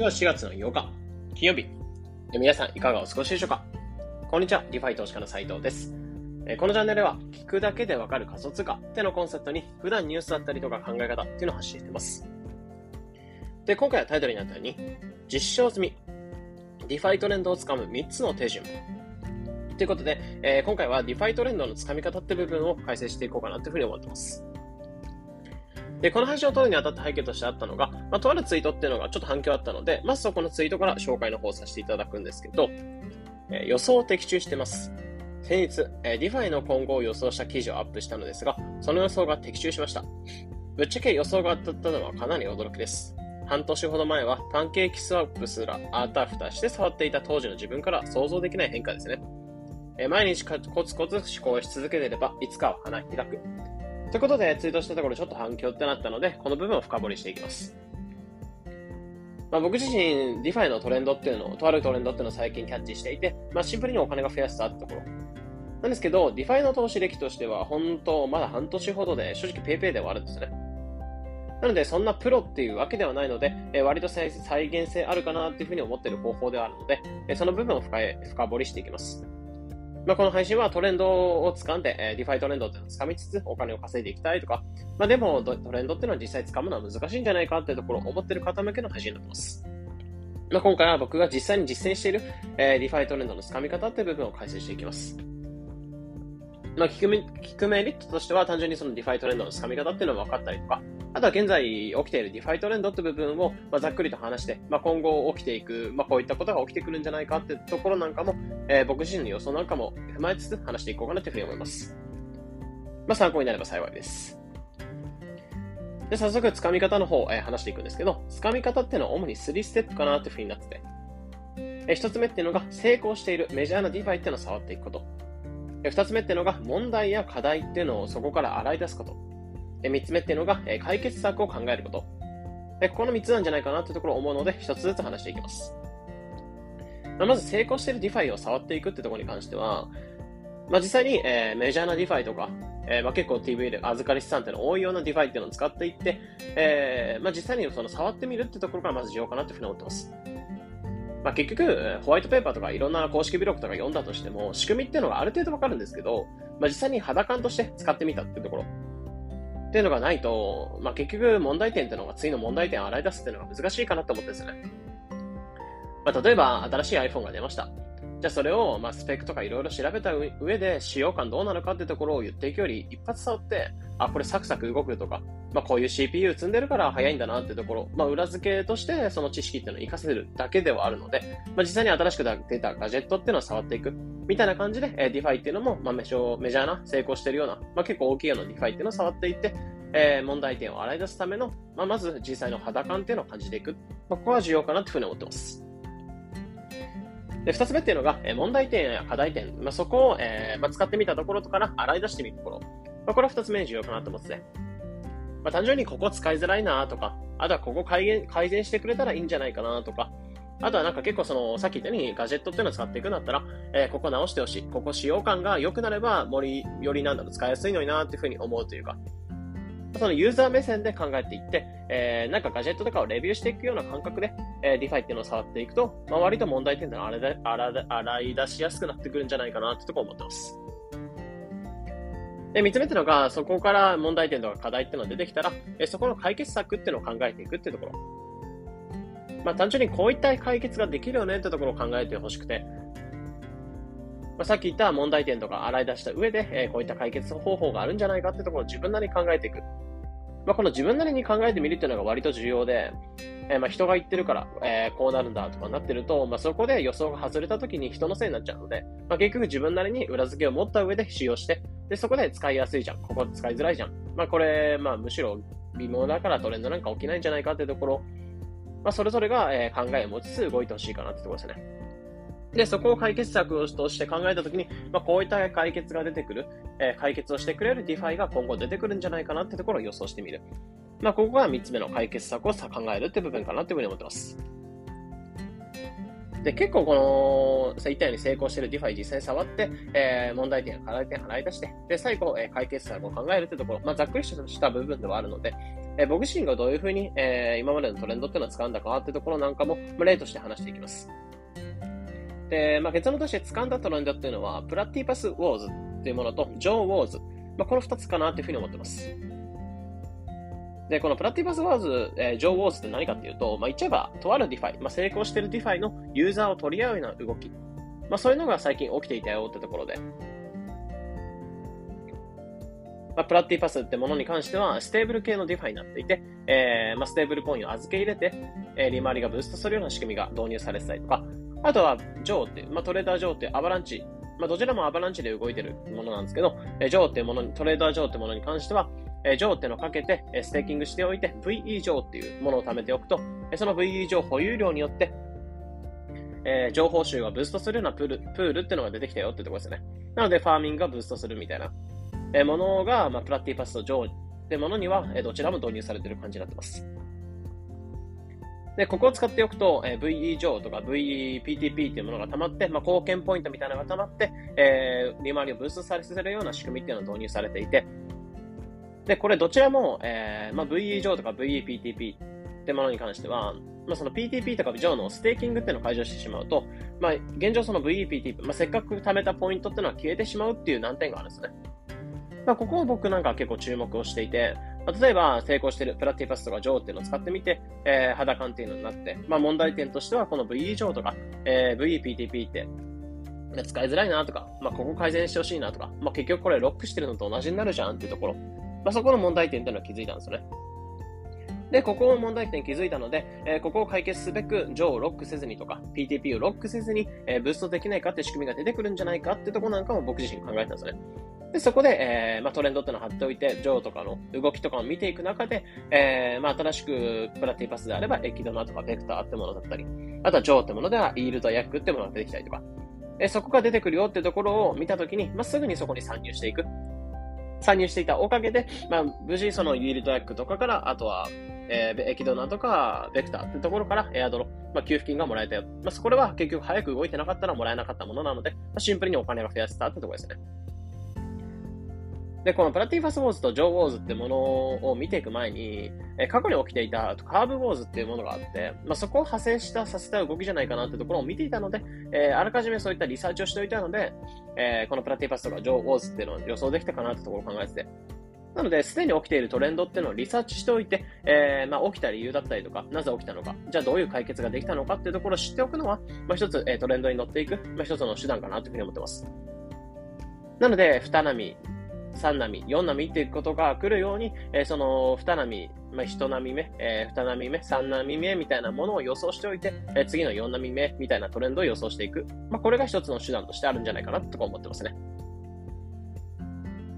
日は4月の8日、金曜日。皆さんいかがお過ごしでしょうか？こんにちは、リファイ投資家の斉藤です。このチャンネルは、聞くだけでわかる仮想通貨ってのをコンセプトに、普段ニュースだったりとか考え方っていうのを発信してます。で、今回はタイトルになったように、実証済み、 DeFi トレンドをつかむ3つの手順。ということで、えー、今回は DeFi トレンドのつかみ方って部分を解説していこうかなというふうに思ってます。で、この配信を撮るにあたった背景としてあったのが、まあ、とあるツイートっていうのがちょっと反響あったので、まずそこのツイートから紹介の方させていただくんですけど、えー、予想を的中してます。先日、えー、 DeFi の今後を予想した記事をアップしたのですが、その予想が的中しました。ぶっちゃけ予想が当たったのはかなり驚きです。半年ほど前はパンケーキスワップすらあたふたして触っていた当時の自分から想像できない変化ですね。えー、毎日コツコツ思考し続けていれば、いつかは花開く。ということで、ツイートしたところちょっと反響ってなったので、この部分を深掘りしていきます。まあ、僕自身、 DeFi のトレンドっていうのを、とあるトレンドっていうのを最近キャッチしていて、まあ、シンプルにお金が増やしたってところ。なんですけど、 DeFi の投資歴としては、本当、まだ半年ほどで、正直 PayPay で終わるんですね。なので、そんなプロっていうわけではないので、え割と再現性あるかなっていうふうに思ってる方法ではあるので、えその部分を深深掘りしていきます。まあ、この配信はトレンドを掴んで、えー、 DeFi トレンドっていうのを掴みつつお金を稼いでいきたいとか、まあ、でもトレンドっていうのは実際掴むのは難しいんじゃないかっていうところを思ってる方向けの配信になってます。まあ、今回は僕が実際に実践している、えー、 DeFi トレンドの掴み方っていう部分を解説していきます。まあ、聞くメ聞くメリットとしては単純にその DeFi トレンドの掴み方っていうのが分かったりとか、あとは現在起きている DeFi トレンドって部分を、まあ、ざっくりと話して、まあ、今後起きていく、まあ、こういったことが起きてくるんじゃないかってところなんかも、えー、僕自身の予想なんかも踏まえつつ話していこうかなというふうに思います。まあ、参考になれば幸いです。で、早速、掴み方の方、えー、話していくんですけど、掴み方っていうのは主に3ステップかなというふうになってて、えー、1つ目っていうのが成功しているメジャーな DeFi っていうのを触っていくこと。えー、2つ目っていうのが問題や課題っていうのをそこから洗い出すことえ。3つ目っていうのが、え解決策を考えること。ここの3つなんじゃないかなというところを思うので、1つずつ話していきます。まず成功している DeFi を触っていくってところに関しては、まあ、実際に、えー、メジャーな DeFi とか、えー、まあ、結構 TV で預かり資産っていうの多いような DeFi っていうのを使っていって、えー、まあ、実際にその触ってみるってところからまず重要かなというふうに思ってます。まあ、結局、ホワイトペーパーとかいろんな公式ブログとか読んだとしても、仕組みっていうのがある程度わかるんですけど、まあ、実際に肌感として使ってみたっていうところ。っていうのがないと、まあ、結局問題点っていうのが次の問題点を洗い出すっていうのが難しいかなと思ってですね。まあ、例えば新しい iPhone が出ました。じゃあそれを、まあ、スペックとかいろいろ調べた上で使用感どうなのかってところを言っていくより、一発触って、あ、これサクサク動くとか、まあ、こういう CPU 積んでるから早いんだなってところ、まあ、裏付けとしてその知識っていうのを活かせるだけではあるので、まあ、実際に新しく出たガジェットっていうのを触っていく。みたいな感じで、えー、 DeFi っていうのも、まあ、メジャーな、成功してるような、まあ、結構大きいような DeFi っていうのを触っていって、えー、問題点を洗い出すための、まあ、まず実際の肌感っていうのを感じていく。まあ、ここは重要かなというふうに思ってます。で、二つ目っていうのが、え、問題点や課題点、まあ、そこを、えーまあ、使ってみたところとから洗い出してみるところ。まあ、これは二つ目に重要かなと思ってて。まあ、単純にここ使いづらいなとか、あとはここ改善改善してくれたらいいんじゃないかなとか、あとはなんか結構その、さっき言ったようにガジェットっていうのを使っていくんだったら、えー、ここ直してほしい。ここ使用感が良くなれば、より、よりなんだろう、使いやすいのになっていうふうに思うというか、そのユーザー目線で考えていって、えー、なんかガジェットとかをレビューしていくような感覚で、えー、 DeFi っていうのを触っていくと、まあ、割と問題点ってのは洗い出しやすくなってくるんじゃないかなってとこ思ってます。で、三つ目っていうのが、そこから問題点とか課題っていうのが出てきたら、え、そこの解決策っていうのを考えていくっていうところ。まあ、単純にこういった解決ができるよねってところを考えてほしくて、まあ、さっき言った問題点とか洗い出した上で、えー、こういった解決方法があるんじゃないかってところを自分なりに考えていく。まあ、この自分なりに考えてみるっていうのが割と重要で、えー、まあ人が言ってるから、えー、こうなるんだとかなってると、まあ、そこで予想が外れた時に人のせいになっちゃうので、まあ、結局自分なりに裏付けを持った上で使用して、で、そこで使いやすいじゃん。ここ使いづらいじゃん。まあ、これ、まあ、むしろ微妙だからトレンドなんか起きないんじゃないかっていうところ、まあ、それぞれが、え、考えを持ちつつ動いてほしいかなってところですね。で、そこを解決策として考えたときに、まあ、こういった解決が出てくる、えー、解決をしてくれる DeFi が今後出てくるんじゃないかなってところを予想してみる。まあ、ここが3つ目の解決策をさ考えるって部分かなっていうふうに思ってます。で、結構この、さ言ったように成功してる DeFi 実際に触って、えー、問題点や課題点払い出して、で、最後、えー、解決策を考えるってところ、まあ、ざっくりした部分ではあるので、えー、僕自身がどういうふうに、えー、今までのトレンドっていうのを掴んだかっていうところなんかも、まあ、例として話していきます。で、まあ、結論として掴んだトレンドっていうのは、プラティパスウォーズっていうものと、ジョーウォーズ。まあ、この二つかなっていうふうに思ってます。で、このプラティパスウォーズ、えー、ジョーウォーズって何かっていうと、まあ、言っちゃえば、とある DeFi、まあ、成功している DeFi のユーザーを取り合うような動き。まあ、そういうのが最近起きていたよってところで。まあ、プラティパスってものに関しては、ステーブル系の DeFi になっていて、えー、まあ、ステーブルコインを預け入れて、えー、利回りがブーストするような仕組みが導入されてたりとか、あとは、ジョーっていう、まあ、トレーダージョーってアバランチ、まあ、どちらもアバランチで動いてるものなんですけど、え、ジョーっていうものに、トレーダージョーってものに関しては、え、ジョーってのをかけて、ステーキングしておいて、VE ジョーっていうものを貯めておくと、その VE ジョー保有量によって、えー、情報集がブーストするようなプール、プールっていうのが出てきたよってところですね。なので、ファーミングがブーストするみたいな、えー、ものが、まあ、プラッティパスとジョーってものには、えー、どちらも導入されてる感じになってます。で、ここを使っておくと、えー、VE 上とか VEPTP っていうものが溜まって、まあ、貢献ポイントみたいなのが溜まって、えー、利回りをブーストさせるような仕組みっていうのが導入されていて、で、これどちらも、えー、まあ、VE 上とか VEPTP ってものに関しては、まあ、その PTP とか上のステーキングっていうのを解除してしまうと、まあ、現状その VEPTP、まあ、せっかく貯めたポイントっていうのは消えてしまうっていう難点があるんですね。まあ、ここを僕なんか結構注目をしていて、ま、例えば成功してるプラティパスとかジョーっていうのを使ってみて、えー、肌感っていうのになって、まあ、問題点としてはこの VE ジョーとか、えー、VEPTP って使いづらいなとか、まあ、ここ改善してほしいなとか、まあ、結局これロックしてるのと同じになるじゃんっていうところ、まあ、そこの問題点っていうのは気づいたんですよね。で、ここを問題点気づいたので、えー、ここを解決すべく、ジョーをロックせずにとか、PTP をロックせずに、えー、ブーストできないかって仕組みが出てくるんじゃないかってとこなんかも僕自身考えたんですよね。で、そこで、えー、まあ、トレンドってのを貼っておいて、ジョーとかの動きとかを見ていく中で、えー、まあ、新しくプラティパスであれば、エキドナとかベクターってものだったり、あとはジョーってものでは、イールドヤックってものが出てきたりとか、え、そこが出てくるよってところを見たときに、まあ、すぐにそこに参入していく。参入していたおかげで、まあ、無事そのイールドヤックとかから、あとは、えー、エキドナとか、ベクターってところから、エアドロ、まあ、給付金がもらえたよ。まあ、これは結局早く動いてなかったらもらえなかったものなので、まあ、シンプルにお金が増やせたってところですね。で、このプラティパスウォーズとジョーウォーズってものを見ていく前に、え過去に起きていたカーブウォーズっていうものがあって、まあ、そこを派生したさせた動きじゃないかなってところを見ていたので、えー、あらかじめそういったリサーチをしておいたので、えー、このプラティパスとかジョーウォーズっていうのを予想できたかなってところを考えてて。なので、すでに起きているトレンドっていうのをリサーチしておいて、えー、まあ、起きた理由だったりとか、なぜ起きたのか、じゃあどういう解決ができたのかっていうところを知っておくのは、まあ、一つ、え、トレンドに乗っていく、まあ、一つの手段かなというふうに思ってます。なので、二波、3波、4波っていうことが来るように、えー、その2波、まあ、1波目、えー、2波目、3波目みたいなものを予想しておいて、えー、次の4波目みたいなトレンドを予想していく。まあ、これが一つの手段としてあるんじゃないかなとか思ってますね。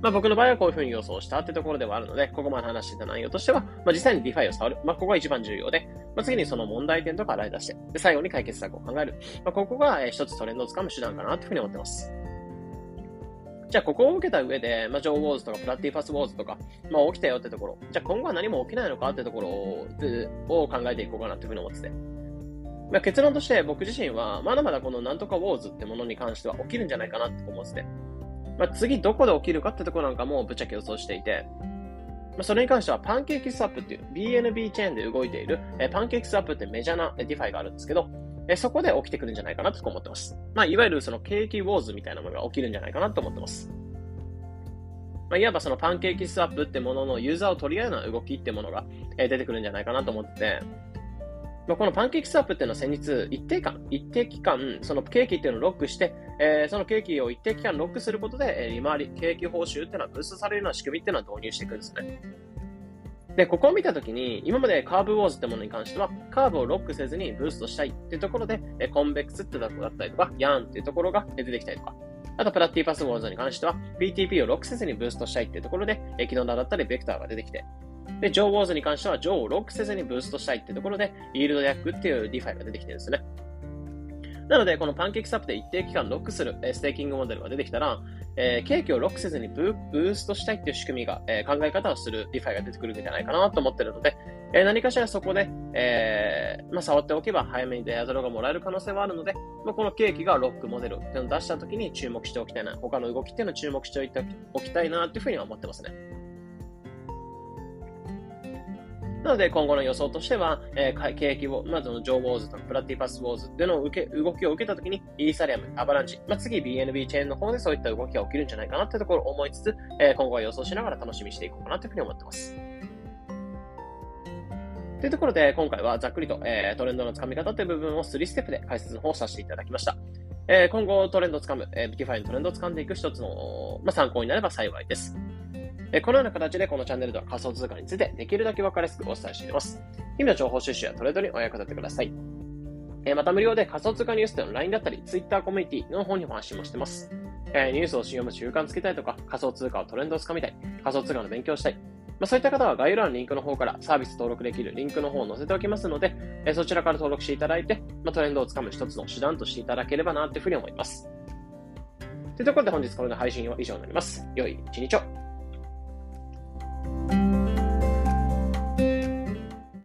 まあ、僕の場合はこういうふうに予想したってところではあるので、ここまで話してた内容としては、まあ、実際に DeFi を触る。まあ、ここが一番重要で、まあ、次にその問題点とか洗い出して、で、最後に解決策を考える。まあ、ここが、一つトレンドをつかむ手段かなというふうに思ってます。じゃあ、ここを受けた上で、まあ、ジョー・ウォーズとか、プラッティパス・ウォーズとか、まあ、起きたよってところ、じゃあ今後は何も起きないのかってところを考えていこうかなっていうふうに思ってて。まあ、結論として僕自身は、まだまだこのなんとかウォーズってものに関しては起きるんじゃないかなって思ってて。まあ、次どこで起きるかってところなんかもぶっちゃけ予想していて、まあ、それに関してはパンケーキスワップっていう BNB チェーンで動いている、えパンケーキスワップってメジャーな DeFi があるんですけど、えそこで起きてくるんじゃないかなと思ってます。まあ、いわゆるそのケーキウォーズみたいなものが起きるんじゃないかなと思ってます。まあ、いわばそのパンケーキスワップってもののユーザーを取り合うような動きってものが、え出てくるんじゃないかなと思ってて、まあ、このパンケーキスワップっていうのは先日、一定間、一定期間、そのケーキっていうのをロックして、えー、そのケーキを一定期間ロックすることで、え、利回り、ケーキ報酬っていうのはブーストされるような仕組みっていうのは導入していくんですね。で、ここを見たときに、今までカーブウォーズってものに関しては、カーブをロックせずにブーストしたいっていうところで、コンベックスってところだったりとか、ヤーンっていうところが出てきたりとか、あとプラッティパスウォーズに関しては、PTP をロックせずにブーストしたいっていうところで、エキドナだったりベクターが出てきて、で、ジョーウォーズに関しては、ジョーをロックせずにブーストしたいっていうところで、イールドヤックっていう DeFi が出てきてるんですね。なので、このパンケーキスワップで一定期間ロックする、ステーキングモデルが出てきたら、えー、ケーキをロックせずにブーストしたいっていう仕組みが、えー、考え方をする DeFi が出てくるんじゃないかなと思ってるので、えー、何かしらそこで、えー、まあ、触っておけば早めにデアドロがもらえる可能性はあるので、まあ、このケーキがロックモデルっていうのを出した時に注目しておきたいな、他の動きっていうのを注目しておきたいなっていうふうには思ってますね。なので、今後の予想としては、えー、景気を、まずのジョー・ウォーズとプラティパス・ウォーズでの受け動きを受けたときに、イーサリアム、アバランチ、まあ、次 BNB チェーンの方でそういった動きが起きるんじゃないかなってところを思いつつ、えー、今後は予想しながら楽しみにしていこうかなというふうに思ってます。というところで、今回はざっくりと、えー、トレンドのつかみ方という部分を3ステップで解説の方をさせていただきました。えー、今後トレンドをつかむ、えー、ビティファイのトレンドをつかんでいく一つの、まあ、参考になれば幸いです。えこのような形でこのチャンネルでは仮想通貨についてできるだけ分かりやすくお伝えしています。日々の情報収集やトレードにお役立てください。えまた無料で仮想通貨ニュースでの LINE だったり Twitter コミュニティの方にも発信もしてます。えニュースを読む習慣つけたいとか仮想通貨をトレンドをつかみたい、仮想通貨の勉強したい、まあ、そういった方は概要欄のリンクの方からサービス登録できるリンクの方を載せておきますので、えそちらから登録していただいて、まあ、トレンドをつかむ一つの手段としていただければなというふうに思います。というところで本日これの配信は以上になります。良い一日を。